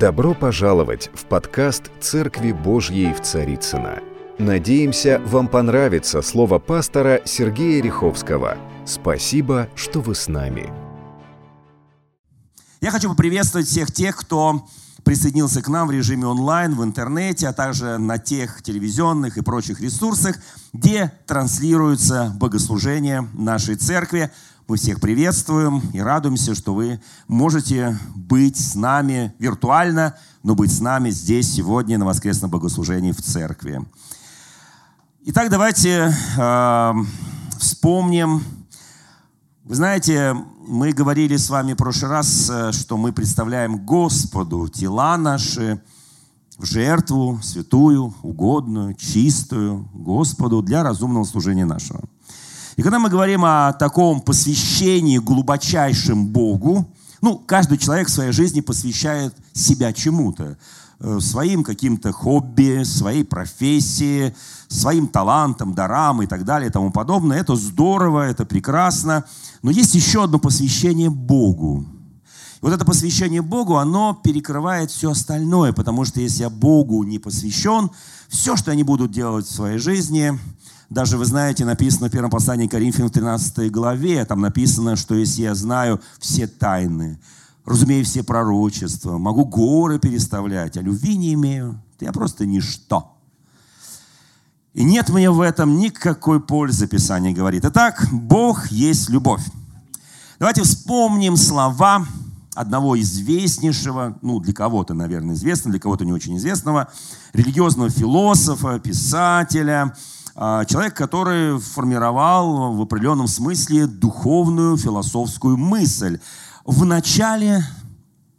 Добро пожаловать в подкаст «Церкви Божьей в Царицына. Надеемся, вам понравится слово пастора Сергея Риховского. Спасибо, что вы с нами. Я хочу поприветствовать всех тех, кто присоединился к нам в режиме онлайн, в интернете, а также на тех телевизионных и прочих ресурсах, где транслируется богослужение нашей церкви. Мы всех приветствуем и радуемся, что вы можете быть с нами виртуально, но быть с нами здесь сегодня на воскресном богослужении в церкви. Итак, давайте э, вспомним. Вы знаете, мы говорили с вами в прошлый раз, э, что мы представляем Господу тела наши в жертву святую, угодную, чистую Господу для разумного служения нашего. И когда мы говорим о таком посвящении глубочайшим Богу, ну, каждый человек в своей жизни посвящает себя чему-то, э, своим каким-то хобби, своей профессии, своим талантам, дарам и так далее и тому подобное. Это здорово, это прекрасно. Но есть еще одно посвящение Богу. И вот это посвящение Богу, оно перекрывает все остальное, потому что если я Богу не посвящен, все, что они будут делать в своей жизни, даже, вы знаете, написано в первом послании Коринфянам в 13 главе, там написано, что если я знаю все тайны, разумею все пророчества, могу горы переставлять, а любви не имею, то я просто ничто. И нет мне в этом никакой пользы, Писание говорит. Итак, Бог есть любовь. Давайте вспомним слова одного известнейшего, ну, для кого-то, наверное, известного, для кого-то не очень известного, религиозного философа, писателя – человек, который формировал в определенном смысле духовную философскую мысль в начале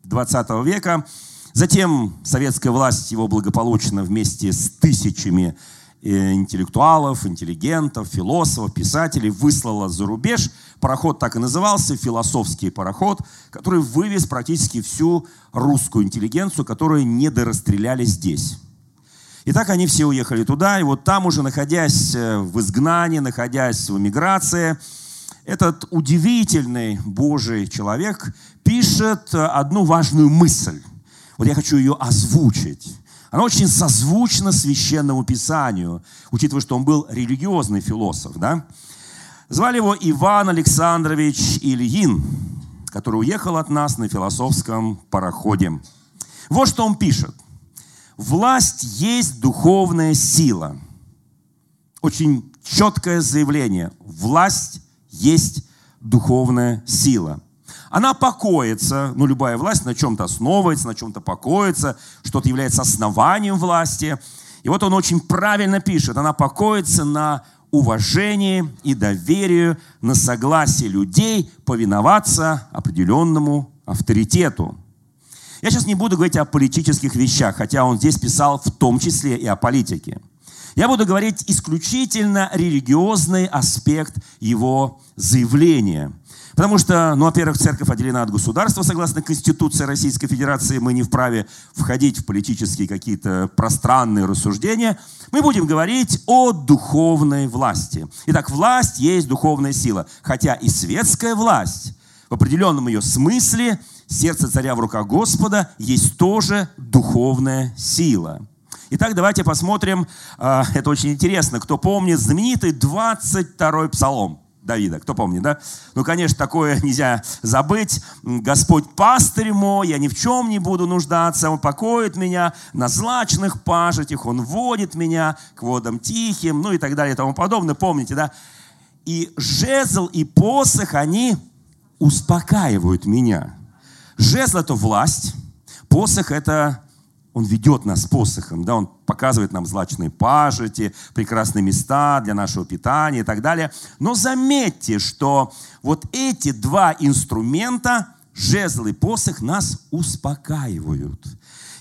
20 века. Затем советская власть его благополучно вместе с тысячами э, интеллектуалов, интеллигентов, философов, писателей выслала за рубеж. Пароход так и назывался, философский пароход, который вывез практически всю русскую интеллигенцию, которую не дорастреляли здесь. И так они все уехали туда, и вот там уже, находясь э, в изгнании, находясь в эмиграции, этот удивительный Божий человек пишет э, одну важную мысль. Вот я хочу ее озвучить. Она очень созвучна священному писанию, учитывая, что он был религиозный философ. Да? Звали его Иван Александрович Ильин, который уехал от нас на философском пароходе. Вот что он пишет. Власть есть духовная сила. Очень четкое заявление. Власть есть духовная сила. Она покоится, ну любая власть на чем-то основывается, на чем-то покоится, что-то является основанием власти. И вот он очень правильно пишет, она покоится на уважении и доверию, на согласии людей повиноваться определенному авторитету. Я сейчас не буду говорить о политических вещах, хотя он здесь писал в том числе и о политике. Я буду говорить исключительно религиозный аспект его заявления. Потому что, ну, во-первых, церковь отделена от государства, согласно Конституции Российской Федерации. Мы не вправе входить в политические какие-то пространные рассуждения. Мы будем говорить о духовной власти. Итак, власть есть духовная сила. Хотя и светская власть в определенном ее смысле сердце царя в руках Господа есть тоже духовная сила. Итак, давайте посмотрим, а, это очень интересно, кто помнит знаменитый 22-й псалом Давида. Кто помнит, да? Ну, конечно, такое нельзя забыть. Господь пастырь мой, я ни в чем не буду нуждаться. Он покоит меня на злачных пажитях, Он водит меня к водам тихим, ну и так далее и тому подобное. Помните, да? И жезл и посох, они успокаивают меня. Жезл – это власть, посох – это он ведет нас посохом, да, он показывает нам злачные пажити, прекрасные места для нашего питания и так далее. Но заметьте, что вот эти два инструмента, жезл и посох, нас успокаивают.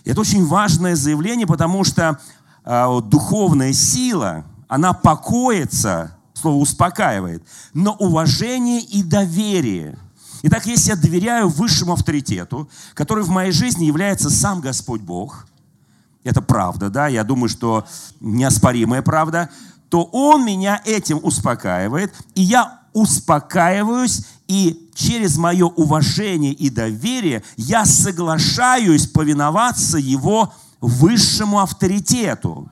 Это очень важное заявление, потому что э, духовная сила, она покоится, слово успокаивает, но уважение и доверие – Итак, если я доверяю высшему авторитету, который в моей жизни является сам Господь Бог, это правда, да, я думаю, что неоспоримая правда, то Он меня этим успокаивает, и я успокаиваюсь, и через мое уважение и доверие я соглашаюсь повиноваться его высшему авторитету.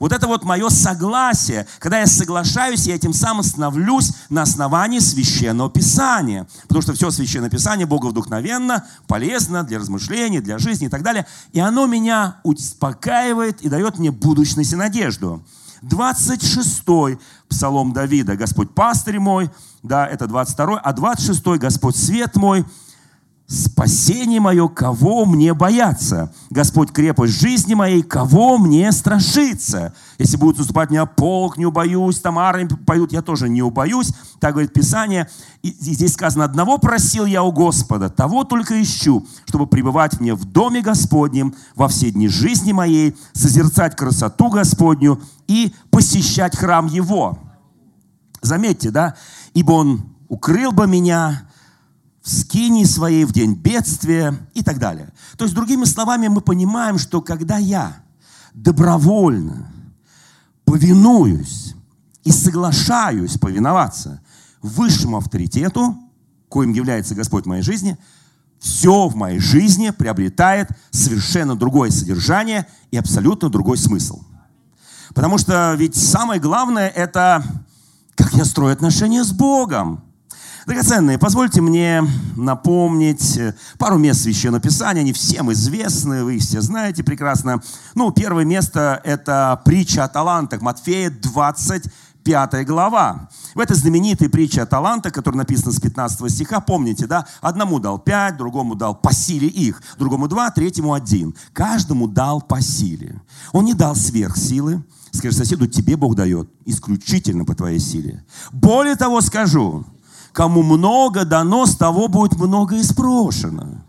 Вот это вот мое согласие, когда я соглашаюсь, я этим самым становлюсь на основании Священного Писания. Потому что все Священное Писание Бога вдохновенно, полезно для размышлений, для жизни и так далее. И оно меня успокаивает и дает мне будущность и надежду. 26-й Псалом Давида. Господь пастырь мой, да, это 22-й, а 26-й Господь свет мой, Спасение мое, кого мне бояться? Господь, крепость жизни моей, кого мне страшиться? Если будут наступать меня полк, не убоюсь, там армии поют, я тоже не убоюсь. Так говорит Писание. И здесь сказано, одного просил я у Господа, того только ищу, чтобы пребывать мне в доме Господнем во все дни жизни моей, созерцать красоту Господню и посещать храм Его. Заметьте, да? Ибо Он укрыл бы меня в скине своей, в день бедствия и так далее. То есть, другими словами, мы понимаем, что когда я добровольно повинуюсь и соглашаюсь повиноваться высшему авторитету, коим является Господь в моей жизни, все в моей жизни приобретает совершенно другое содержание и абсолютно другой смысл. Потому что ведь самое главное – это как я строю отношения с Богом. Драгоценные, позвольте мне напомнить э, пару мест Священного Писания, они всем известны, вы их все знаете прекрасно. Ну, первое место – это притча о талантах, Матфея 25 глава. В этой знаменитой притче о талантах, которая написана с 15 стиха, помните, да? Одному дал пять, другому дал по силе их, другому два, третьему один. Каждому дал по силе. Он не дал сверхсилы. Скажи соседу, тебе Бог дает исключительно по твоей силе. Более того скажу, Кому много дано, с того будет много и спрошено.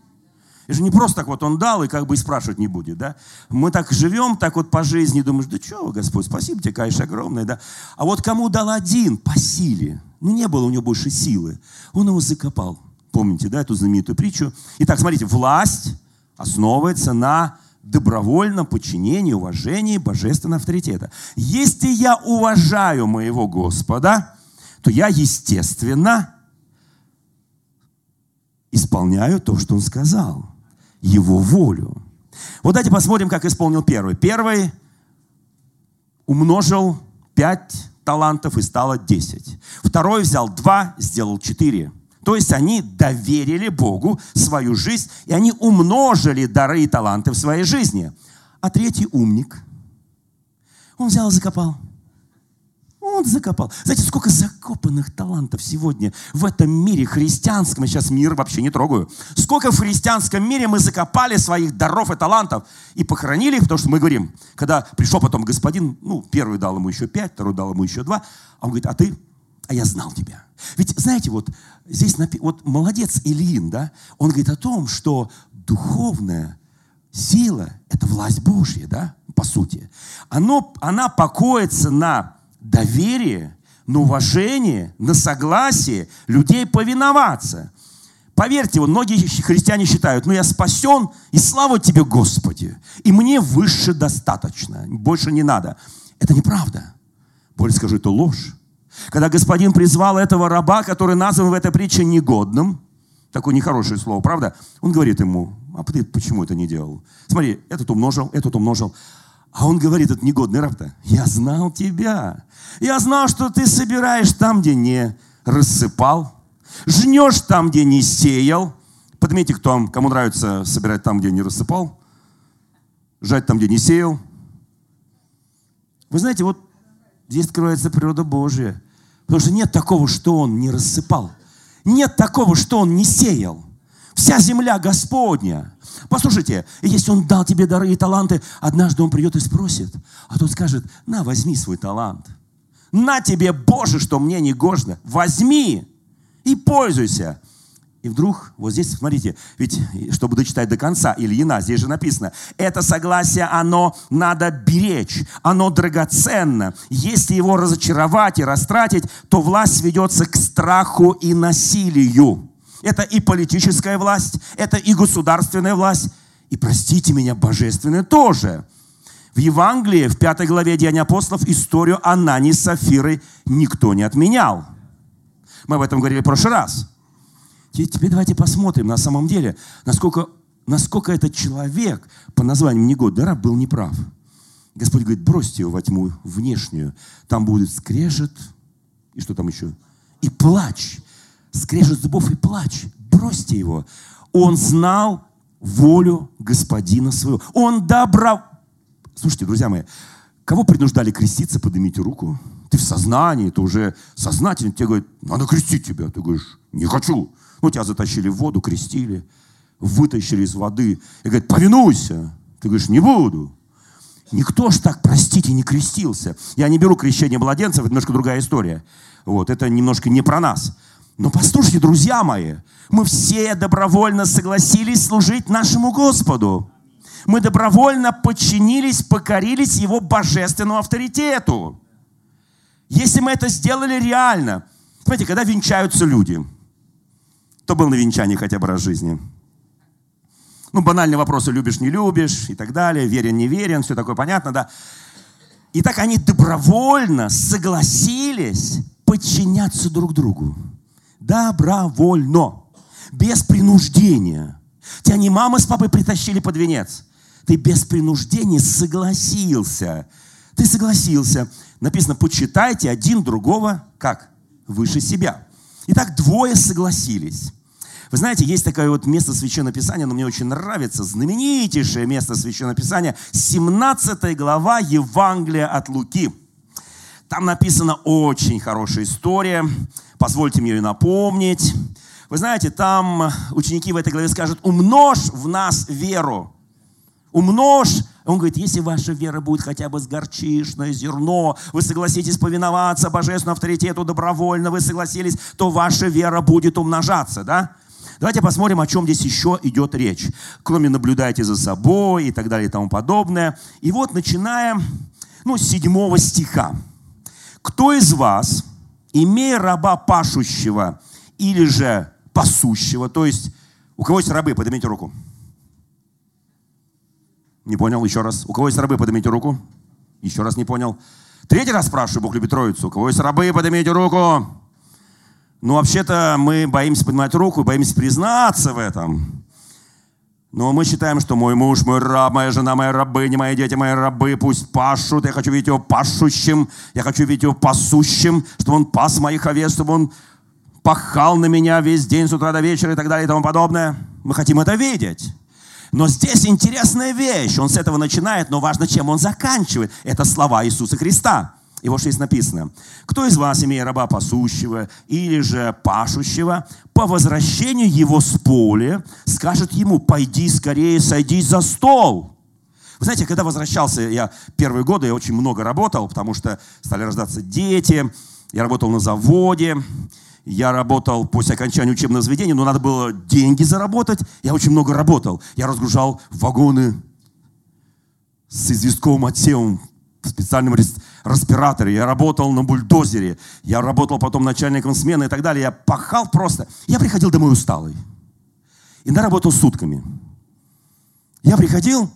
Это же не просто так вот он дал и как бы и спрашивать не будет, да? Мы так живем, так вот по жизни, думаешь, да что, Господь, спасибо тебе, конечно, огромное, да? А вот кому дал один по силе, ну не было у него больше силы, он его закопал. Помните, да, эту знаменитую притчу? Итак, смотрите, власть основывается на добровольном подчинении, уважении божественного авторитета. Если я уважаю моего Господа, то я, естественно, исполняю то, что он сказал, его волю. Вот давайте посмотрим, как исполнил первый. Первый умножил пять талантов и стало десять. Второй взял два, сделал четыре. То есть они доверили Богу свою жизнь, и они умножили дары и таланты в своей жизни. А третий умник, он взял и закопал. Он закопал. Знаете, сколько закопанных талантов сегодня в этом мире христианском, я сейчас мир вообще не трогаю, сколько в христианском мире мы закопали своих даров и талантов и похоронили их, потому что мы говорим, когда пришел потом господин, ну, первый дал ему еще пять, второй дал ему еще два, а он говорит, а ты? А я знал тебя. Ведь, знаете, вот здесь, вот молодец Ильин, да, он говорит о том, что духовная сила – это власть Божья, да, по сути. Оно, она покоится на доверие, на уважение, на согласие людей повиноваться. Поверьте, вот многие христиане считают, ну я спасен, и слава тебе, Господи, и мне выше достаточно, больше не надо. Это неправда. Более скажу, это ложь. Когда господин призвал этого раба, который назван в этой притче негодным, такое нехорошее слово, правда? Он говорит ему, а ты почему это не делал? Смотри, этот умножил, этот умножил. А он говорит, этот негодный раб-то, я знал тебя. Я знал, что ты собираешь там, где не рассыпал, жнешь там, где не сеял. Подметьте, кто, кому нравится собирать там, где не рассыпал, жать там, где не сеял. Вы знаете, вот здесь открывается природа Божия. Потому что нет такого, что он не рассыпал. Нет такого, что он не сеял. Вся земля Господня. Послушайте, если Он дал тебе дары и таланты, однажды Он придет и спросит, а тот скажет, на, возьми свой талант. На тебе, Боже, что мне не гожно. Возьми и пользуйся. И вдруг, вот здесь, смотрите, ведь, чтобы дочитать до конца, Ильина, здесь же написано, это согласие, оно надо беречь, оно драгоценно. Если его разочаровать и растратить, то власть ведется к страху и насилию. Это и политическая власть, это и государственная власть, и, простите меня, божественная тоже. В Евангелии, в пятой главе Деяния апостолов, историю Анани с Сафирой никто не отменял. Мы об этом говорили в прошлый раз. Теперь давайте посмотрим на самом деле, насколько, насколько этот человек по названию Негод Дара был неправ. Господь говорит, бросьте его во тьму внешнюю. Там будет скрежет, и что там еще? И плач. Скрежет зубов и плач. Бросьте его. Он знал волю господина своего. Он добро... Слушайте, друзья мои, кого принуждали креститься, поднимите руку. Ты в сознании, ты уже сознательно. Тебе говорят, надо крестить тебя. Ты говоришь, не хочу. Ну, тебя затащили в воду, крестили, вытащили из воды. И говорят, повинуйся. Ты говоришь, не буду. Никто ж так, простите, не крестился. Я не беру крещение младенцев, это немножко другая история. Вот, это немножко не про нас. Но послушайте, друзья мои, мы все добровольно согласились служить нашему Господу. Мы добровольно подчинились, покорились Его божественному авторитету. Если мы это сделали реально, смотрите, когда венчаются люди, кто был на венчании хотя бы раз в жизни? Ну, банальные вопросы, любишь, не любишь и так далее, верен, не верен, все такое понятно, да. И так они добровольно согласились подчиняться друг другу. Добровольно. Без принуждения. Тебя не мама с папой притащили под венец. Ты без принуждения согласился. Ты согласился. Написано, почитайте один другого как? Выше себя. Итак, двое согласились. Вы знаете, есть такое вот место Священного Писания, оно мне очень нравится, знаменитейшее место Священного Писания, 17 глава Евангелия от Луки. Там написана очень хорошая история, позвольте мне ее напомнить. Вы знаете, там ученики в этой главе скажут, умножь в нас веру. Умножь. Он говорит, если ваша вера будет хотя бы с горчишное зерно, вы согласитесь повиноваться божественному авторитету добровольно, вы согласились, то ваша вера будет умножаться, да? Давайте посмотрим, о чем здесь еще идет речь. Кроме наблюдайте за собой и так далее и тому подобное. И вот начинаем, ну, с седьмого стиха. Кто из вас, имея раба пашущего или же пасущего, то есть у кого есть рабы, поднимите руку. Не понял, еще раз. У кого есть рабы, поднимите руку. Еще раз не понял. Третий раз спрашиваю, Бог любит Троицу. У кого есть рабы, поднимите руку. Ну, вообще-то мы боимся поднимать руку, боимся признаться в этом. Но мы считаем, что мой муж, мой раб, моя жена, моя рабыня, мои дети, мои рабы, пусть пашут. Я хочу видеть его пашущим, я хочу видеть его пасущим, чтобы он пас моих овец, чтобы он пахал на меня весь день с утра до вечера и так далее и тому подобное. Мы хотим это видеть. Но здесь интересная вещь. Он с этого начинает, но важно, чем он заканчивает. Это слова Иисуса Христа. И вот что здесь написано. «Кто из вас, имея раба пасущего или же пашущего, по возвращению его с поля, скажет ему, пойди скорее, сойди за стол». Вы знаете, когда возвращался, я первые годы, я очень много работал, потому что стали рождаться дети, я работал на заводе, я работал после окончания учебного заведения, но надо было деньги заработать, я очень много работал. Я разгружал вагоны с известковым отсевом в специальном респираторе, я работал на бульдозере, я работал потом начальником смены и так далее. Я пахал просто. Я приходил домой усталый. Иногда работал сутками. Я приходил,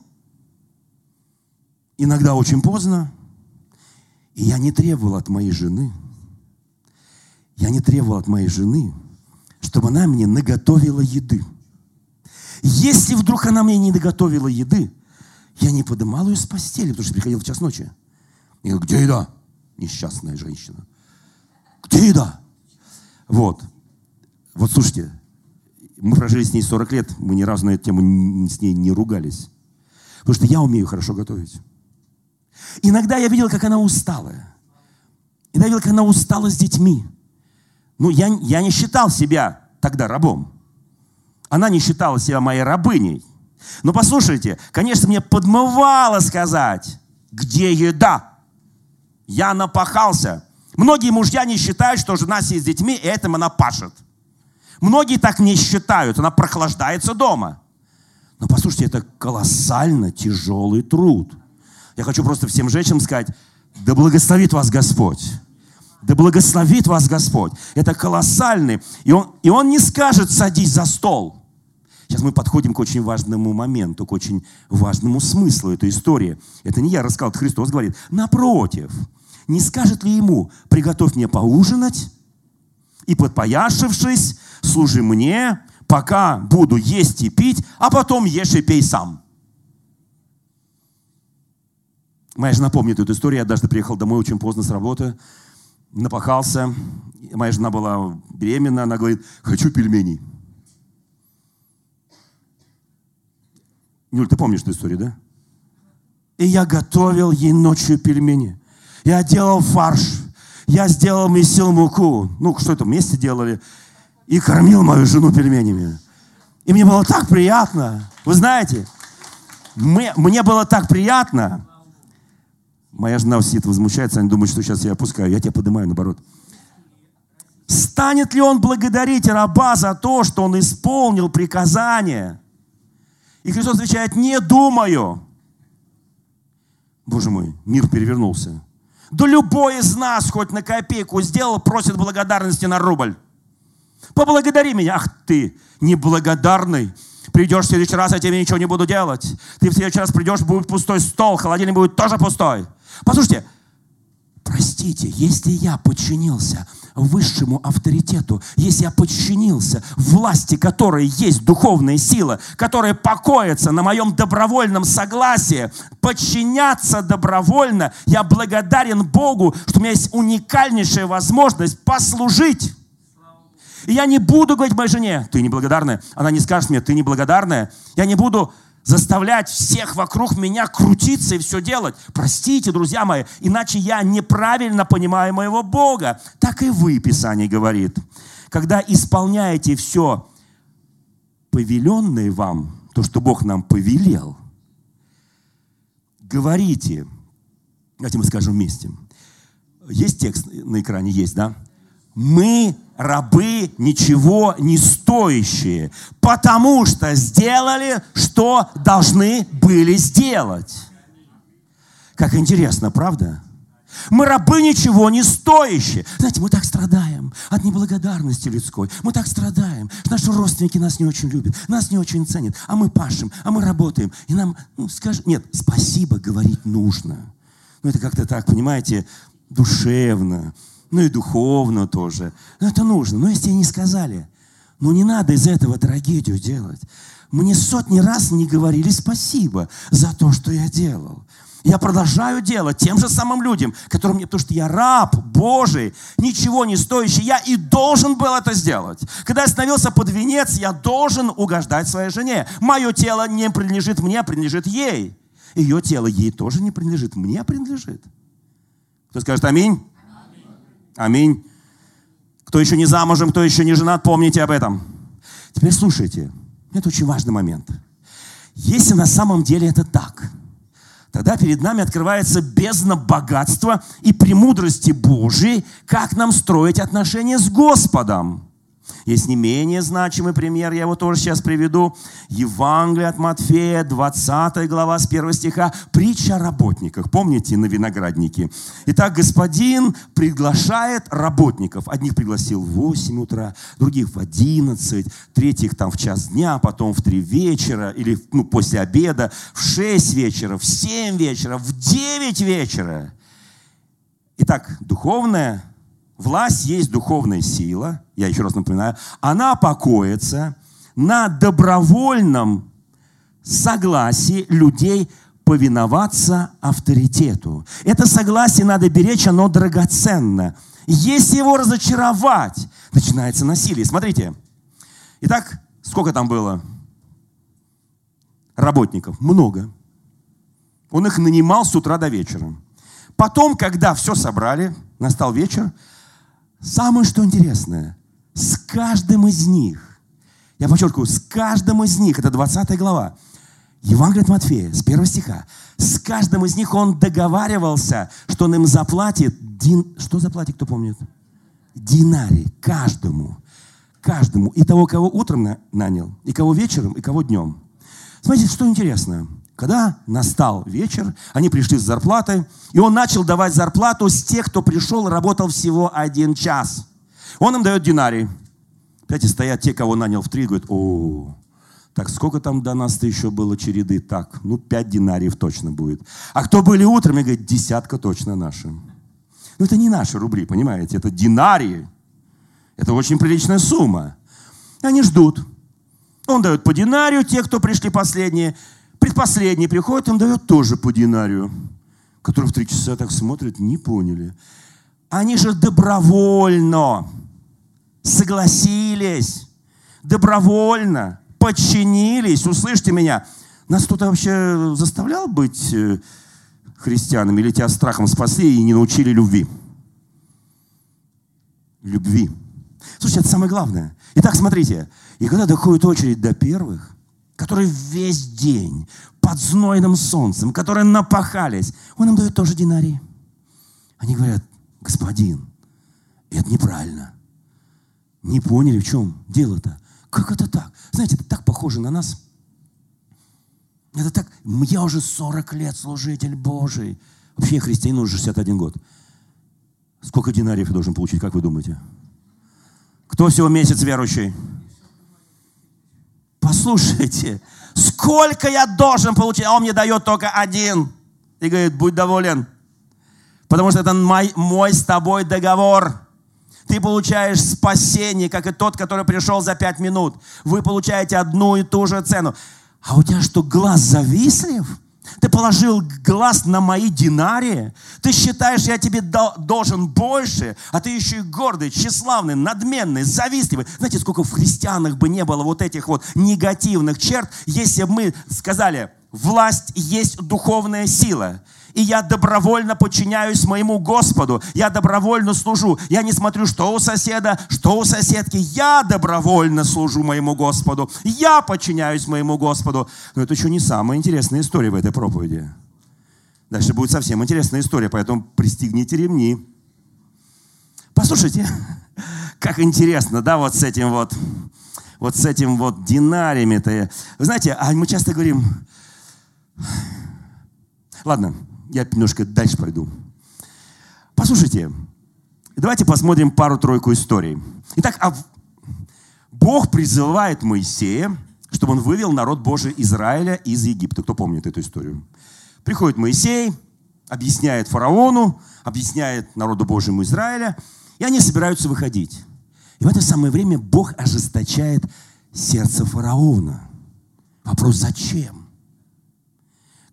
иногда очень поздно, и я не требовал от моей жены, я не требовал от моей жены, чтобы она мне наготовила еды. Если вдруг она мне не наготовила еды, я не подымал ее с постели, потому что приходил в час ночи. И где еда? Несчастная женщина. Где еда? Вот. Вот слушайте, мы прожили с ней 40 лет, мы ни разу на эту тему с ней не ругались. Потому что я умею хорошо готовить. Иногда я видел, как она усталая. Иногда я видел, как она устала с детьми. Ну, я, я не считал себя тогда рабом. Она не считала себя моей рабыней. Но послушайте, конечно, мне подмывало сказать, где еда. Я напахался. Многие мужья не считают, что жена сидит с детьми, и этим она пашет. Многие так не считают, она прохлаждается дома. Но послушайте, это колоссально тяжелый труд. Я хочу просто всем женщинам сказать, да благословит вас Господь. Да благословит вас Господь. Это колоссальный. И он, и он не скажет, садись за стол. Сейчас мы подходим к очень важному моменту, к очень важному смыслу этой истории. Это не я рассказал, это Христос говорит. Напротив, не скажет ли ему, приготовь мне поужинать, И подпояшившись, служи мне, пока буду есть и пить, а потом ешь и пей сам. Моя жена помнит эту историю. Я однажды приехал домой очень поздно с работы, напахался. Моя жена была беременна, она говорит, хочу пельменей. Юль, ты помнишь эту историю, да? И я готовил ей ночью пельмени. Я делал фарш. Я сделал месил муку. Ну, что это, вместе делали. И кормил мою жену пельменями. И мне было так приятно. Вы знаете, мне, мне было так приятно. Моя жена сидит, возмущается, они думают, что сейчас я опускаю. Я тебя поднимаю, наоборот. Станет ли он благодарить раба за то, что он исполнил приказание? И Христос отвечает, не думаю. Боже мой, мир перевернулся. Да любой из нас хоть на копейку сделал, просит благодарности на рубль. Поблагодари меня. Ах ты, неблагодарный. Придешь в следующий раз, я тебе ничего не буду делать. Ты в следующий раз придешь, будет пустой стол, холодильник будет тоже пустой. Послушайте, простите, если я подчинился высшему авторитету, если я подчинился власти, которой есть духовная сила, которая покоится на моем добровольном согласии, подчиняться добровольно, я благодарен Богу, что у меня есть уникальнейшая возможность послужить. И я не буду говорить моей жене, ты неблагодарная. Она не скажет мне, ты неблагодарная. Я не буду заставлять всех вокруг меня крутиться и все делать. Простите, друзья мои, иначе я неправильно понимаю моего Бога. Так и вы, Писание говорит. Когда исполняете все повеленное вам, то, что Бог нам повелел, говорите, давайте мы скажем вместе. Есть текст на экране? Есть, да? Мы рабы ничего не стоящие, потому что сделали, что должны были сделать. Как интересно, правда? Мы рабы ничего не стоящие. Знаете, мы так страдаем от неблагодарности людской. Мы так страдаем. Наши родственники нас не очень любят, нас не очень ценят. А мы пашем, а мы работаем. И нам, ну, скажем, нет, спасибо говорить нужно. Ну, это как-то так, понимаете, душевно ну и духовно тоже. Но это нужно. Но если не сказали, ну не надо из этого трагедию делать. Мне сотни раз не говорили спасибо за то, что я делал. Я продолжаю делать тем же самым людям, которым мне, потому что я раб Божий, ничего не стоящий, я и должен был это сделать. Когда я становился под венец, я должен угождать своей жене. Мое тело не принадлежит мне, а принадлежит ей. Ее тело ей тоже не принадлежит, мне принадлежит. Кто скажет аминь? Аминь. Кто еще не замужем, кто еще не женат, помните об этом. Теперь слушайте. Это очень важный момент. Если на самом деле это так, тогда перед нами открывается бездна богатства и премудрости Божией, как нам строить отношения с Господом. Есть не менее значимый пример, я его тоже сейчас приведу. Евангелие от Матфея, 20 глава с 1 стиха, притча о работниках. Помните, на винограднике? Итак, господин приглашает работников. Одних пригласил в 8 утра, других в 11, третьих там в час дня, потом в 3 вечера, или ну, после обеда, в 6 вечера, в 7 вечера, в 9 вечера. Итак, духовная Власть есть духовная сила, я еще раз напоминаю, она покоится на добровольном согласии людей повиноваться авторитету. Это согласие надо беречь, оно драгоценно. Если его разочаровать, начинается насилие. Смотрите. Итак, сколько там было работников? Много. Он их нанимал с утра до вечера. Потом, когда все собрали, настал вечер, Самое что интересное, с каждым из них, я подчеркиваю, с каждым из них, это 20 глава, Евангелие от Матфея, с первого стиха, с каждым из них он договаривался, что он им заплатит, дин, что заплатит, кто помнит? Динарий, каждому, каждому, и того, кого утром нанял, и кого вечером, и кого днем. Смотрите, что интересно. Когда настал вечер, они пришли с зарплатой, и он начал давать зарплату с тех, кто пришел и работал всего один час. Он им дает динарий. Знаете, стоят те, кого нанял в три, говорят, о, так сколько там до нас-то еще было череды? Так, ну, пять динариев точно будет. А кто были утром, и говорит, десятка точно наши. Ну, это не наши рубли, понимаете, это динарии. Это очень приличная сумма. Они ждут. Он дает по динарию, те, кто пришли последние. Предпоследний приходит, он дает тоже по динарию. Которые в три часа так смотрят, не поняли. Они же добровольно согласились, добровольно подчинились. Услышьте меня. Нас кто-то вообще заставлял быть э, христианами или тебя страхом спасли и не научили любви? Любви. Слушайте, это самое главное. Итак, смотрите. И когда доходит очередь до первых, которые весь день под знойным солнцем, которые напахались, он им дает тоже динарий. Они говорят, господин, это неправильно. Не поняли, в чем дело-то. Как это так? Знаете, это так похоже на нас. Это так, я уже 40 лет служитель Божий. Вообще христианин уже 61 год. Сколько динариев я должен получить, как вы думаете? Кто всего месяц верующий? Послушайте, сколько я должен получить? А он мне дает только один. И говорит, будь доволен. Потому что это мой, мой с тобой договор. Ты получаешь спасение, как и тот, который пришел за пять минут. Вы получаете одну и ту же цену. А у тебя что, глаз завистлив? Ты положил глаз на мои динарии. Ты считаешь, я тебе должен больше, а ты еще и гордый, тщеславный, надменный, завистливый. Знаете, сколько в христианах бы не было вот этих вот негативных черт, если бы мы сказали, власть есть духовная сила и я добровольно подчиняюсь моему Господу. Я добровольно служу. Я не смотрю, что у соседа, что у соседки. Я добровольно служу моему Господу. Я подчиняюсь моему Господу. Но это еще не самая интересная история в этой проповеди. Дальше будет совсем интересная история, поэтому пристегните ремни. Послушайте, как интересно, да, вот с этим вот, вот с этим вот динариями-то. Вы знаете, а мы часто говорим, ладно, я немножко дальше пройду. Послушайте, давайте посмотрим пару-тройку историй. Итак, а Бог призывает Моисея, чтобы он вывел народ Божий Израиля из Египта. Кто помнит эту историю? Приходит Моисей, объясняет фараону, объясняет народу Божьему Израиля, и они собираются выходить. И в это самое время Бог ожесточает сердце фараона. Вопрос, зачем?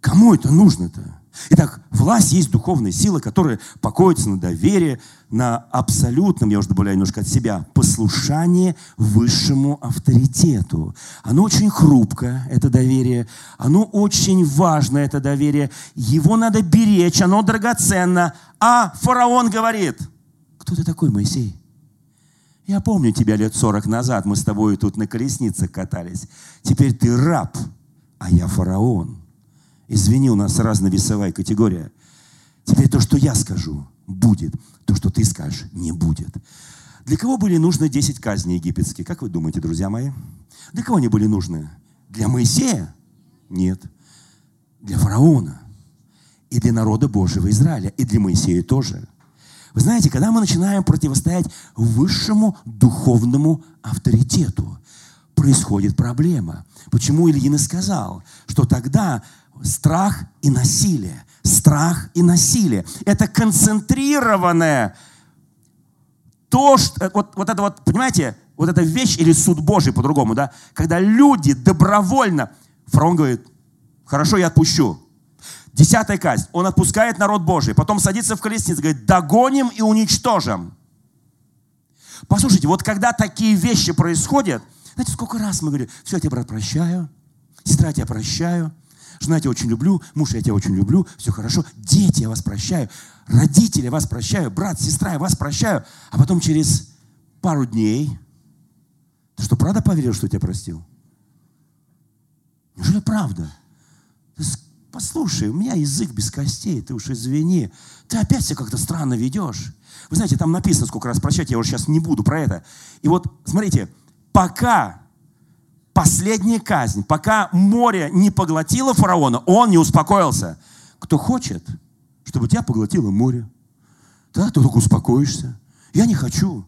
Кому это нужно-то? Итак, власть есть духовная сила, которая покоится на доверии, на абсолютном, я уже добавляю немножко от себя, послушании высшему авторитету. Оно очень хрупкое, это доверие. Оно очень важно, это доверие. Его надо беречь, оно драгоценно. А фараон говорит, кто ты такой, Моисей? Я помню тебя лет сорок назад, мы с тобой тут на колесницах катались. Теперь ты раб, а я фараон. Извини, у нас разная категория. Теперь то, что я скажу, будет. То, что ты скажешь, не будет. Для кого были нужны 10 казней египетских? Как вы думаете, друзья мои? Для кого они были нужны? Для Моисея? Нет. Для фараона. И для народа Божьего Израиля. И для Моисея тоже. Вы знаете, когда мы начинаем противостоять высшему духовному авторитету, происходит проблема. Почему Ильин и сказал, что тогда страх и насилие. Страх и насилие. Это концентрированное то, что, вот, вот это вот, понимаете, вот эта вещь или суд Божий по-другому, да, когда люди добровольно, фараон говорит, хорошо, я отпущу. Десятая казнь. Он отпускает народ Божий, потом садится в колесницу, говорит, догоним и уничтожим. Послушайте, вот когда такие вещи происходят, знаете, сколько раз мы говорим, все, я тебя, брат, прощаю, сестра, я тебя прощаю, Жена, я тебя очень люблю, муж, я тебя очень люблю, все хорошо. Дети, я вас прощаю. Родители, я вас прощаю. Брат, сестра, я вас прощаю. А потом через пару дней, ты что, правда поверил, что я тебя простил? Неужели правда? Ты послушай, у меня язык без костей, ты уж извини. Ты опять себя как-то странно ведешь. Вы знаете, там написано, сколько раз прощать, я уже сейчас не буду про это. И вот, смотрите, пока последняя казнь, пока море не поглотило фараона, он не успокоился. Кто хочет, чтобы тебя поглотило море, да, ты только успокоишься. Я не хочу.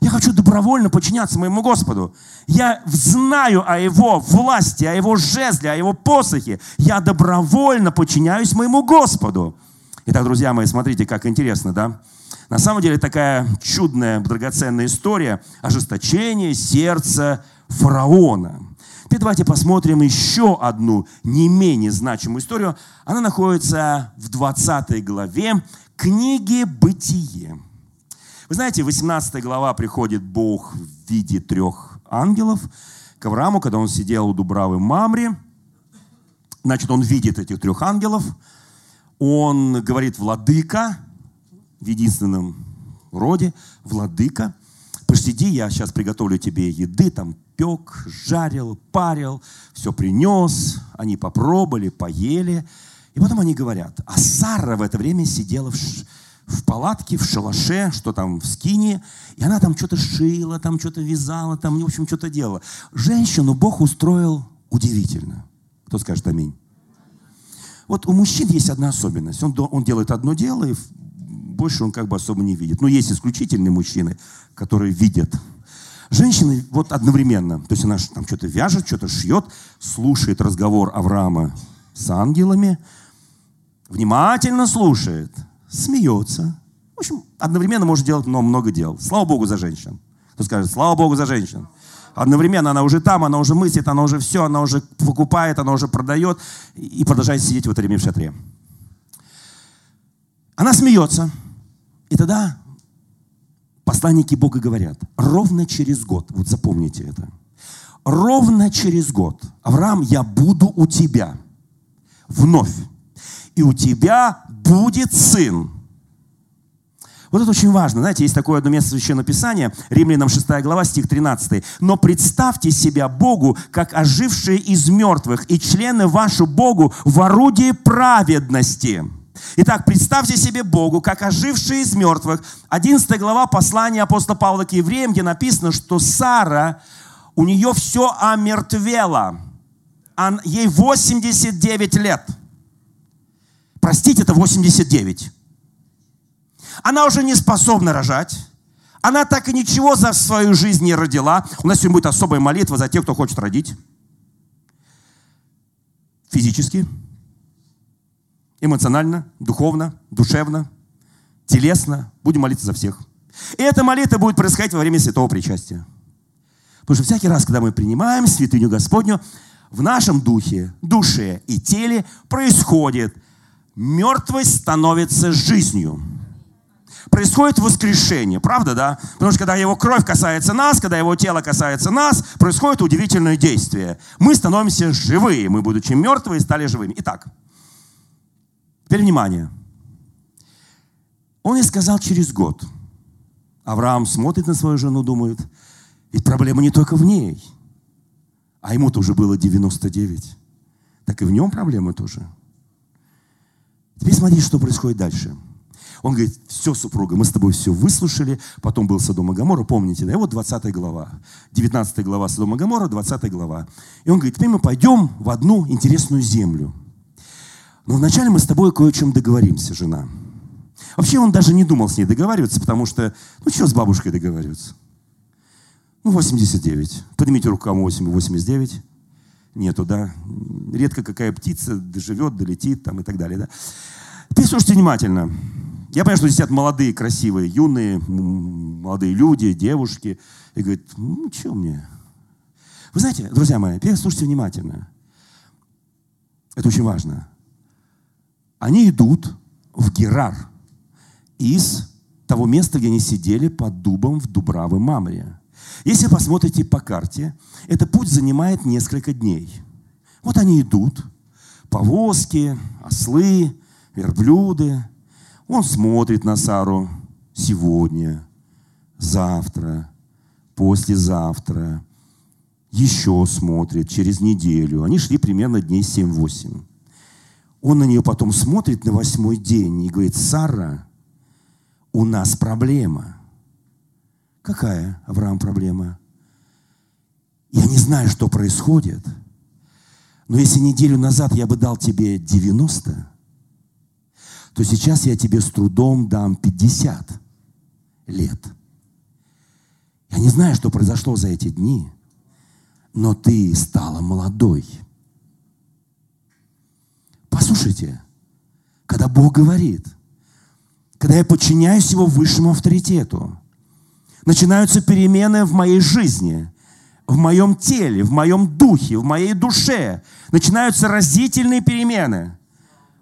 Я хочу добровольно подчиняться моему Господу. Я знаю о Его власти, о Его жезле, о Его посохе. Я добровольно подчиняюсь моему Господу. Итак, друзья мои, смотрите, как интересно, да? На самом деле такая чудная, драгоценная история ожесточения сердца фараона. Теперь давайте посмотрим еще одну не менее значимую историю. Она находится в 20 главе книги «Бытие». Вы знаете, 18 глава приходит Бог в виде трех ангелов к Аврааму, когда он сидел у Дубравы Мамри. Значит, он видит этих трех ангелов. Он говорит «владыка», в единственном роде, владыка. Посиди, я сейчас приготовлю тебе еды, там пек, жарил, парил, все принес, они попробовали, поели. И потом они говорят, а Сара в это время сидела в, в палатке, в шалаше, что там в скине, и она там что-то шила, там что-то вязала, там, в общем, что-то делала. Женщину Бог устроил удивительно. Кто скажет аминь? Вот у мужчин есть одна особенность. Он, он делает одно дело, и больше он как бы особо не видит. Но есть исключительные мужчины, которые видят. Женщины вот одновременно, то есть она там что-то вяжет, что-то шьет, слушает разговор Авраама с ангелами, внимательно слушает, смеется. В общем, одновременно может делать много, много дел. Слава Богу за женщин. Кто скажет, слава Богу за женщин. Одновременно она уже там, она уже мыслит, она уже все, она уже покупает, она уже продает и продолжает сидеть в это в шатре. Она смеется. И тогда посланники Бога говорят, ровно через год, вот запомните это, ровно через год, Авраам, я буду у тебя вновь, и у тебя будет сын. Вот это очень важно. Знаете, есть такое одно место Священного Писания, Римлянам 6 глава, стих 13. «Но представьте себя Богу, как ожившие из мертвых, и члены вашу Богу в орудии праведности». Итак, представьте себе Богу, как оживший из мертвых. 11 глава послания апостола Павла к евреям, где написано, что Сара, у нее все омертвело. Ей 89 лет. Простите, это 89. Она уже не способна рожать. Она так и ничего за свою жизнь не родила. У нас сегодня будет особая молитва за тех, кто хочет родить. Физически эмоционально, духовно, душевно, телесно. Будем молиться за всех. И эта молитва будет происходить во время святого причастия. Потому что всякий раз, когда мы принимаем святыню Господню, в нашем духе, душе и теле происходит мертвость становится жизнью. Происходит воскрешение, правда, да? Потому что когда его кровь касается нас, когда его тело касается нас, происходит удивительное действие. Мы становимся живые, мы, будучи мертвые, стали живыми. Итак, Теперь внимание. Он ей сказал через год. Авраам смотрит на свою жену, думает, ведь проблема не только в ней, а ему-то уже было 99. Так и в нем проблемы тоже. Теперь смотри, что происходит дальше. Он говорит, все, супруга, мы с тобой все выслушали, потом был Содом и Гамора, помните, да? И вот 20 глава, 19 глава Содом и Гамора, 20 глава. И он говорит, теперь мы пойдем в одну интересную землю – но вначале мы с тобой кое о чем договоримся, жена. Вообще он даже не думал с ней договариваться, потому что, ну что с бабушкой договариваться? Ну, 89. Поднимите руку, кому 8, 89. Нету, да. Редко какая птица доживет, долетит там и так далее, да. Теперь слушайте внимательно. Я понимаю, что здесь сидят молодые, красивые, юные, молодые люди, девушки. И говорят, ну, что мне? Вы знаете, друзья мои, теперь слушайте внимательно. Это очень важно они идут в Герар из того места, где они сидели под дубом в Дубравы Мамре. Если посмотрите по карте, этот путь занимает несколько дней. Вот они идут, повозки, ослы, верблюды. Он смотрит на Сару сегодня, завтра, послезавтра, еще смотрит через неделю. Они шли примерно дней 7-8. Он на нее потом смотрит на восьмой день и говорит, Сара, у нас проблема. Какая, Авраам, проблема? Я не знаю, что происходит, но если неделю назад я бы дал тебе 90, то сейчас я тебе с трудом дам 50 лет. Я не знаю, что произошло за эти дни, но ты стала молодой – Послушайте, когда Бог говорит, когда я подчиняюсь его высшему авторитету, начинаются перемены в моей жизни, в моем теле, в моем духе, в моей душе. Начинаются разительные перемены.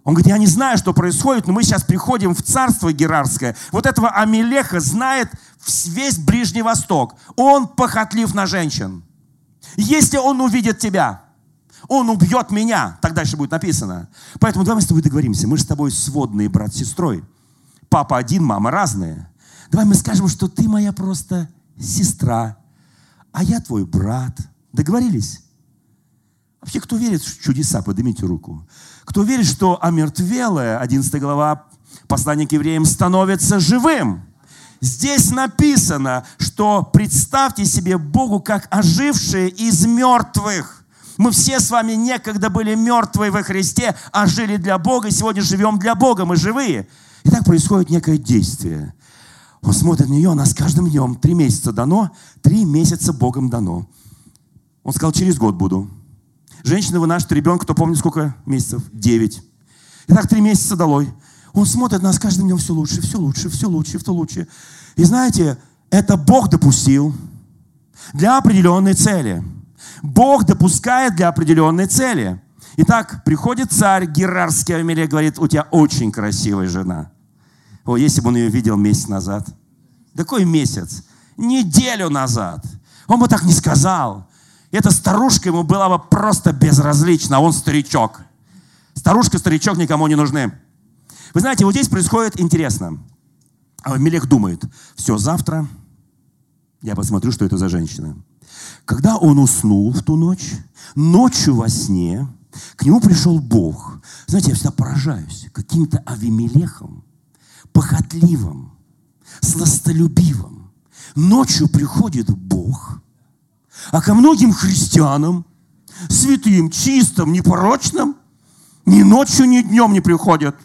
Он говорит, я не знаю, что происходит, но мы сейчас приходим в царство Герарское. Вот этого Амелеха знает весь Ближний Восток. Он похотлив на женщин. Если он увидит тебя, он убьет меня. Так дальше будет написано. Поэтому давай мы с тобой договоримся. Мы же с тобой сводные брат с сестрой. Папа один, мама разные. Давай мы скажем, что ты моя просто сестра, а я твой брат. Договорились? Вообще, кто верит в чудеса, поднимите руку. Кто верит, что омертвелое, 11 глава послания к евреям, становится живым. Здесь написано, что представьте себе Богу как ожившие из мертвых. Мы все с вами некогда были мертвые во Христе, а жили для Бога, и сегодня живем для Бога, мы живые. И так происходит некое действие. Он смотрит на нее, она с каждым днем, три месяца дано, три месяца Богом дано. Он сказал, через год буду. Женщина вынашивает ребенка, кто помнит, сколько месяцев? Девять. И так три месяца долой. Он смотрит на нас каждым днем все лучше, все лучше, все лучше, все лучше. И знаете, это Бог допустил для определенной цели. Бог допускает для определенной цели. Итак, приходит царь Герарский Амелия, говорит, у тебя очень красивая жена. О, если бы он ее видел месяц назад. Какой месяц? Неделю назад. Он бы так не сказал. Эта старушка ему была бы просто безразлична, а он старичок. Старушка, старичок никому не нужны. Вы знаете, вот здесь происходит интересно. Мелех думает, все, завтра я посмотрю, что это за женщина. Когда он уснул в ту ночь, ночью во сне, к нему пришел Бог. Знаете, я всегда поражаюсь каким-то Авимелехом, похотливым, сластолюбивым. Ночью приходит Бог, а ко многим христианам, святым, чистым, непорочным, ни ночью, ни днем не приходят.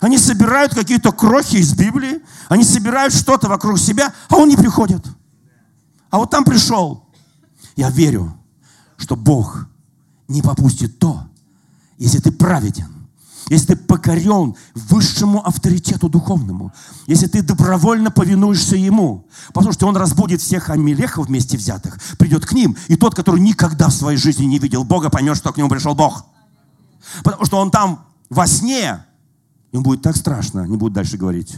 Они собирают какие-то крохи из Библии, они собирают что-то вокруг себя, а он не приходит. А вот там пришел. Я верю, что Бог не попустит то, если ты праведен, если ты покорен высшему авторитету духовному, если ты добровольно повинуешься Ему, потому что Он разбудит всех Амелехов вместе взятых, придет к ним, и тот, который никогда в своей жизни не видел Бога, поймет, что к нему пришел Бог. Потому что он там во сне, ему будет так страшно, не будет дальше говорить.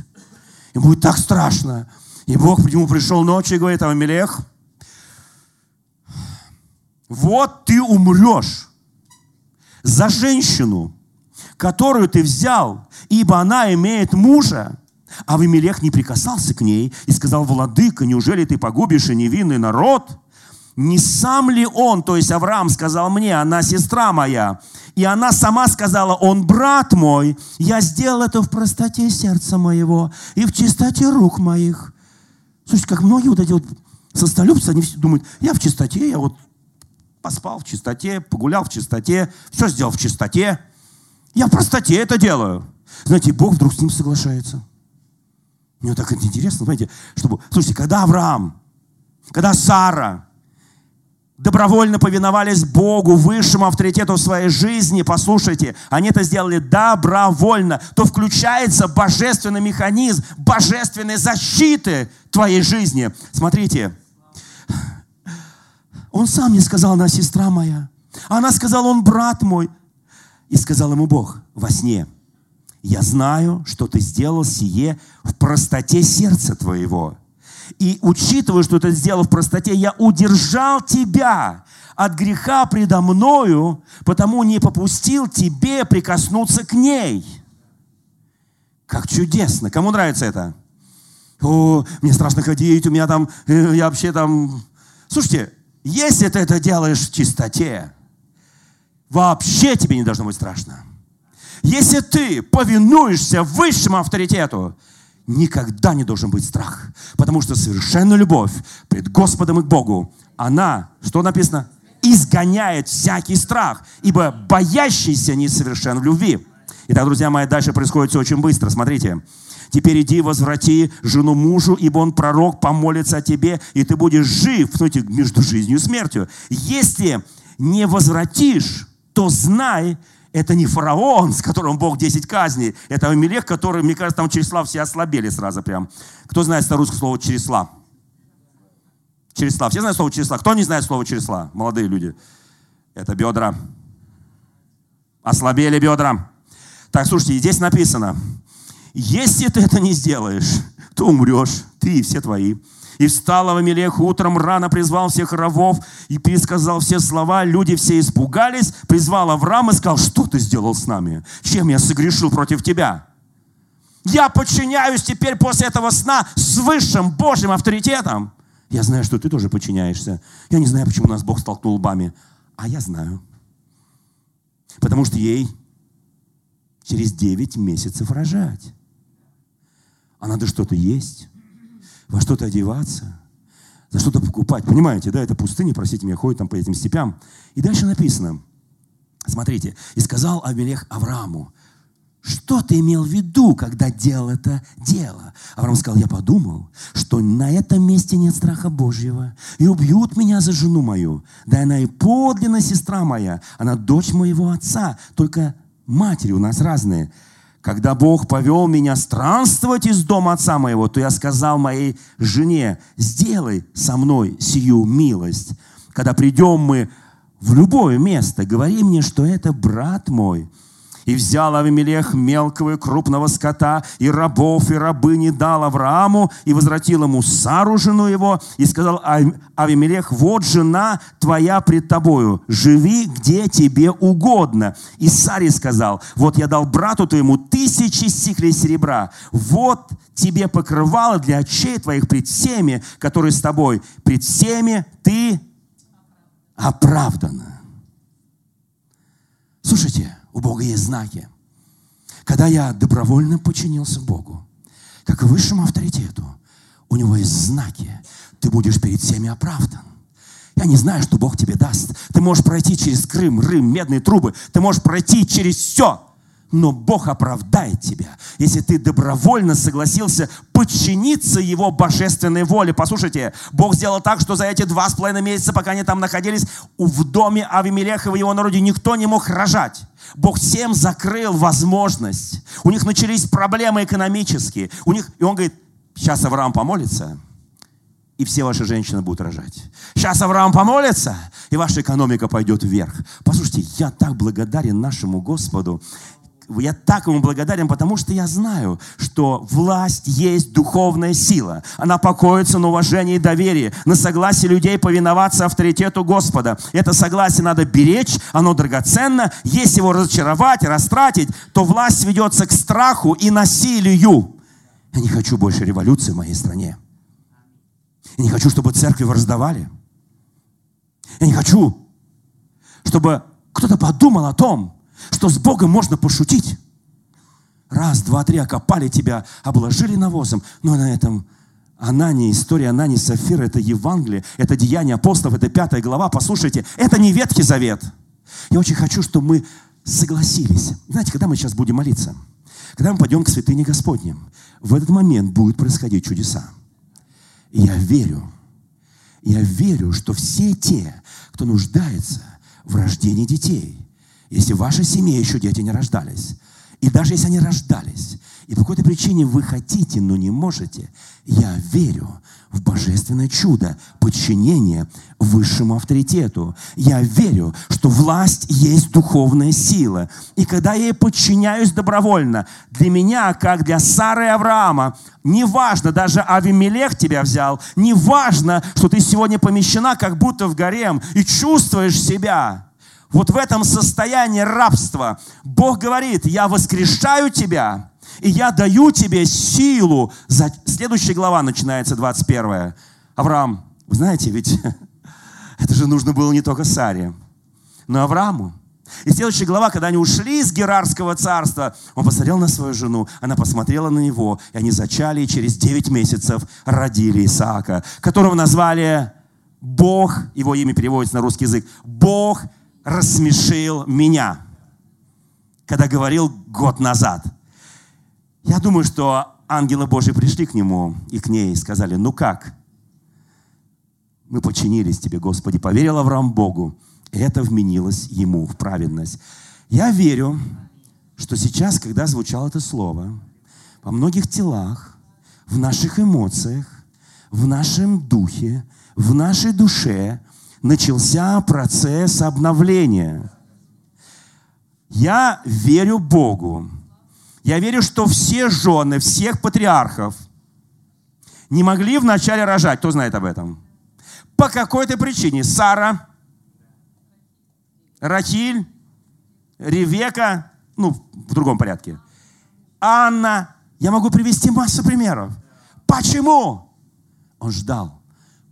Ему будет так страшно. И Бог к нему пришел ночью и говорит, Амелех, вот ты умрешь за женщину, которую ты взял, ибо она имеет мужа. А Авимелех не прикасался к ней и сказал, Владыка, неужели ты погубишь и невинный народ? Не сам ли он, то есть Авраам сказал мне, она сестра моя, и она сама сказала, он брат мой, я сделал это в простоте сердца моего и в чистоте рук моих. Слушайте, как многие вот эти вот состолюбцы, они все думают, я в чистоте, я вот поспал в чистоте, погулял в чистоте, все сделал в чистоте. Я в простоте это делаю. Знаете, Бог вдруг с ним соглашается. Мне так это интересно, знаете, чтобы... Слушайте, когда Авраам, когда Сара добровольно повиновались Богу, высшему авторитету в своей жизни, послушайте, они это сделали добровольно, то включается божественный механизм, божественной защиты твоей жизни. Смотрите, он сам не сказал, она сестра моя. Она сказала, он брат мой. И сказал ему Бог во сне, я знаю, что ты сделал сие в простоте сердца твоего. И учитывая, что ты сделал в простоте, я удержал тебя от греха предо мною, потому не попустил тебе прикоснуться к ней. Как чудесно. Кому нравится это? О, мне страшно ходить, у меня там, э, я вообще там... Слушайте, если ты это делаешь в чистоте, вообще тебе не должно быть страшно. Если ты повинуешься высшему авторитету, никогда не должен быть страх. Потому что совершенная любовь пред Господом и к Богу, она, что написано? Изгоняет всякий страх, ибо боящийся несовершен в любви. Итак, друзья мои, дальше происходит все очень быстро. Смотрите. Теперь иди, возврати жену мужу, ибо он пророк, помолится о тебе, и ты будешь жив, смотрите, между жизнью и смертью. Если не возвратишь, то знай, Это не фараон, с которым Бог 10 казней. Это Амелех, который, мне кажется, там Чересла все ослабели сразу прям. Кто знает старорусское слово Чересла? Чересла. Все знают слово Чересла? Кто не знает слово Чересла? Молодые люди. Это бедра. Ослабели бедра. Так, слушайте, здесь написано, если ты это не сделаешь, то умрешь, ты и все твои. И встал Авамелех утром рано, призвал всех равов и пересказал все слова. Люди все испугались, призвал Авраам и сказал, что ты сделал с нами? Чем я согрешил против тебя? Я подчиняюсь теперь после этого сна с высшим Божьим авторитетом. Я знаю, что ты тоже подчиняешься. Я не знаю, почему нас Бог столкнул лбами. А я знаю. Потому что ей через 9 месяцев рожать. А надо что-то есть во что-то одеваться, за что-то покупать. Понимаете, да, это пустыня, простите меня, ходит там по этим степям. И дальше написано, смотрите, «И сказал Авелех Аврааму, что ты имел в виду, когда делал это дело? Авраам сказал, я подумал, что на этом месте нет страха Божьего, и убьют меня за жену мою. Да она и подлинная сестра моя, она дочь моего отца, только матери у нас разные. Когда Бог повел меня странствовать из дома отца моего, то я сказал моей жене, сделай со мной сию милость. Когда придем мы в любое место, говори мне, что это брат мой – и взял Авимелех мелкого и крупного скота, и рабов, и рабыни дал Аврааму, и возвратил ему Сару, жену его, и сказал Авимелех, вот жена твоя пред тобою, живи где тебе угодно. И Саре сказал, вот я дал брату твоему тысячи сиклей серебра, вот тебе покрывало для очей твоих пред всеми, которые с тобой, пред всеми ты оправдана. Слушайте, у Бога есть знаки. Когда я добровольно подчинился Богу, как высшему авторитету, у него есть знаки. Ты будешь перед всеми оправдан. Я не знаю, что Бог тебе даст. Ты можешь пройти через Крым, Рым, медные трубы. Ты можешь пройти через все но Бог оправдает тебя, если ты добровольно согласился подчиниться Его божественной воле. Послушайте, Бог сделал так, что за эти два с половиной месяца, пока они там находились, в доме Авимелеха в его народе никто не мог рожать. Бог всем закрыл возможность. У них начались проблемы экономические. У них, и он говорит, сейчас Авраам помолится, и все ваши женщины будут рожать. Сейчас Авраам помолится, и ваша экономика пойдет вверх. Послушайте, я так благодарен нашему Господу я так ему благодарен, потому что я знаю, что власть есть духовная сила. Она покоится на уважении и доверии, на согласии людей повиноваться авторитету Господа. Это согласие надо беречь, оно драгоценно. Если его разочаровать, растратить, то власть ведется к страху и насилию. Я не хочу больше революции в моей стране. Я не хочу, чтобы церкви раздавали. Я не хочу, чтобы кто-то подумал о том, что с Богом можно пошутить. Раз, два, три, окопали тебя, обложили навозом. Но на этом Анания, история Анании Сафира, это Евангелие, это Деяние апостолов, это пятая глава. Послушайте, это не Ветхий Завет. Я очень хочу, чтобы мы согласились. Знаете, когда мы сейчас будем молиться, когда мы пойдем к святыне Господним, в этот момент будут происходить чудеса. И я верю, я верю, что все те, кто нуждается в рождении детей, если в вашей семье еще дети не рождались, и даже если они рождались, и по какой-то причине вы хотите, но не можете, я верю в божественное чудо подчинения высшему авторитету. Я верю, что власть есть духовная сила. И когда я ей подчиняюсь добровольно, для меня, как для Сары и Авраама, неважно, даже Авимелех тебя взял, неважно, что ты сегодня помещена как будто в гарем и чувствуешь себя вот в этом состоянии рабства Бог говорит, я воскрешаю тебя, и я даю тебе силу. За... Следующая глава начинается, 21. Авраам, вы знаете, ведь это же нужно было не только Саре, но Аврааму. И следующая глава, когда они ушли из Герарского царства, он посмотрел на свою жену, она посмотрела на него, и они зачали, и через 9 месяцев родили Исаака, которого назвали Бог, его имя переводится на русский язык, Бог рассмешил меня, когда говорил год назад. Я думаю, что ангелы Божьи пришли к нему и к ней и сказали, ну как? Мы подчинились тебе, Господи. Поверил Авраам Богу, и это вменилось ему в праведность. Я верю, что сейчас, когда звучало это слово, во многих телах, в наших эмоциях, в нашем духе, в нашей душе начался процесс обновления. Я верю Богу. Я верю, что все жены всех патриархов не могли вначале рожать. Кто знает об этом? По какой-то причине. Сара, Рахиль, Ревека, ну, в другом порядке. Анна. Я могу привести массу примеров. Почему? Он ждал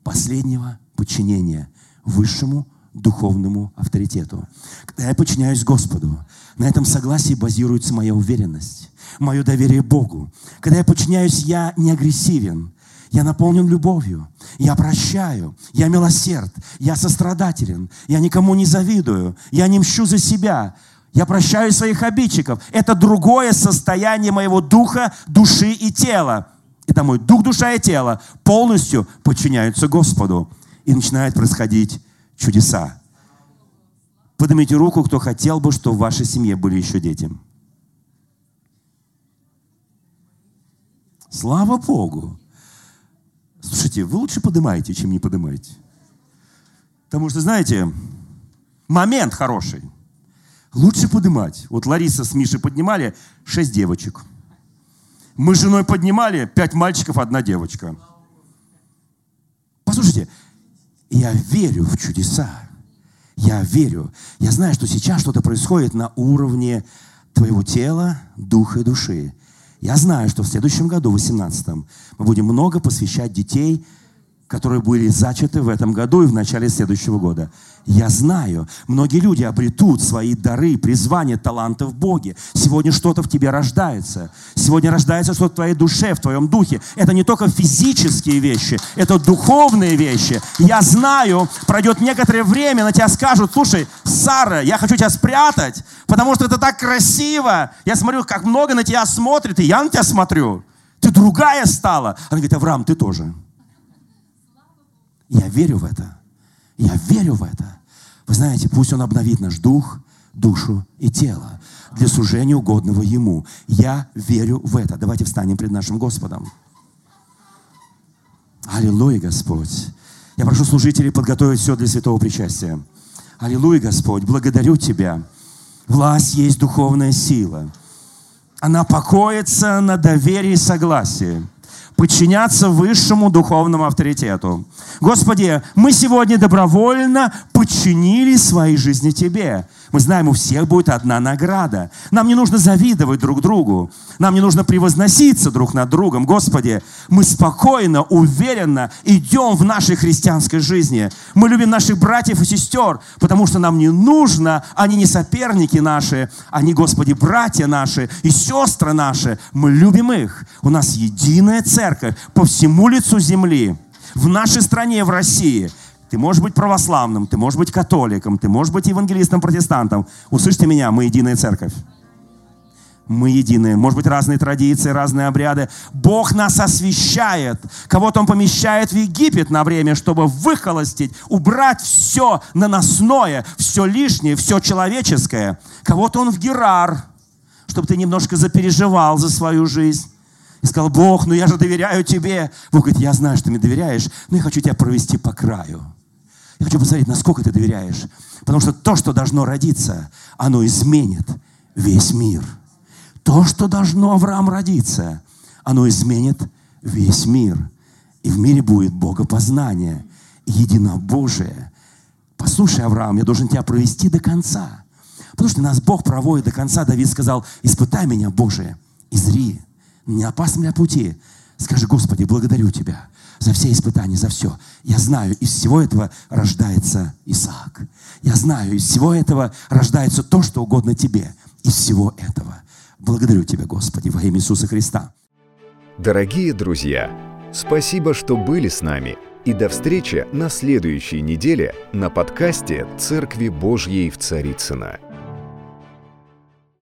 последнего подчинения высшему духовному авторитету. Когда я подчиняюсь Господу, на этом согласии базируется моя уверенность, мое доверие Богу. Когда я подчиняюсь, я не агрессивен, я наполнен любовью, я прощаю, я милосерд, я сострадателен, я никому не завидую, я не мщу за себя, я прощаю своих обидчиков. Это другое состояние моего духа, души и тела. Это мой дух, душа и тело полностью подчиняются Господу. И начинает происходить чудеса. Поднимите руку, кто хотел бы, чтобы в вашей семье были еще дети. Слава Богу! Слушайте, вы лучше поднимаете, чем не поднимаете. Потому что, знаете, момент хороший. Лучше поднимать. Вот Лариса с Мишей поднимали шесть девочек. Мы с женой поднимали пять мальчиков, одна девочка. Послушайте, я верю в чудеса. Я верю. Я знаю, что сейчас что-то происходит на уровне твоего тела, духа и души. Я знаю, что в следующем году, в 18 мы будем много посвящать детей которые были зачаты в этом году и в начале следующего года. Я знаю, многие люди обретут свои дары, призвания, таланты в Боге. Сегодня что-то в тебе рождается. Сегодня рождается что-то в твоей душе, в твоем духе. Это не только физические вещи, это духовные вещи. Я знаю, пройдет некоторое время, на тебя скажут, слушай, Сара, я хочу тебя спрятать, потому что это так красиво. Я смотрю, как много на тебя смотрит, и я на тебя смотрю. Ты другая стала. Она говорит, Авраам, ты тоже. Я верю в это. Я верю в это. Вы знаете, пусть Он обновит наш дух, душу и тело для служения угодного Ему. Я верю в это. Давайте встанем перед нашим Господом. Аллилуйя, Господь. Я прошу служителей подготовить все для святого причастия. Аллилуйя, Господь, благодарю Тебя. Власть есть духовная сила. Она покоится на доверии и согласии подчиняться высшему духовному авторитету. Господи, мы сегодня добровольно подчинили свои жизни Тебе. Мы знаем, у всех будет одна награда. Нам не нужно завидовать друг другу. Нам не нужно превозноситься друг над другом. Господи, мы спокойно, уверенно идем в нашей христианской жизни. Мы любим наших братьев и сестер, потому что нам не нужно, они не соперники наши, они, Господи, братья наши и сестры наши. Мы любим их. У нас единая церковь по всему лицу земли. В нашей стране, в России – ты можешь быть православным, ты можешь быть католиком, ты можешь быть евангелистом, протестантом. Услышьте меня, мы единая церковь. Мы единые. Может быть, разные традиции, разные обряды. Бог нас освящает. Кого-то Он помещает в Египет на время, чтобы выхолостить, убрать все наносное, все лишнее, все человеческое. Кого-то Он в Герар, чтобы ты немножко запереживал за свою жизнь. И сказал, Бог, ну я же доверяю тебе. Бог говорит, я знаю, что ты мне доверяешь, но я хочу тебя провести по краю. Я хочу посмотреть, насколько ты доверяешь. Потому что то, что должно родиться, оно изменит весь мир. То, что должно Авраам родиться, оно изменит весь мир. И в мире будет богопознание, единобожие. Послушай, Авраам, я должен тебя провести до конца. Потому что нас Бог проводит до конца. Давид сказал, испытай меня, Боже, и зри, не опасном ли пути. Скажи, Господи, благодарю Тебя за все испытания, за все. Я знаю, из всего этого рождается Исаак. Я знаю, из всего этого рождается то, что угодно Тебе. Из всего этого. Благодарю Тебя, Господи, во имя Иисуса Христа. Дорогие друзья, спасибо, что были с нами. И до встречи на следующей неделе на подкасте «Церкви Божьей в Царицына.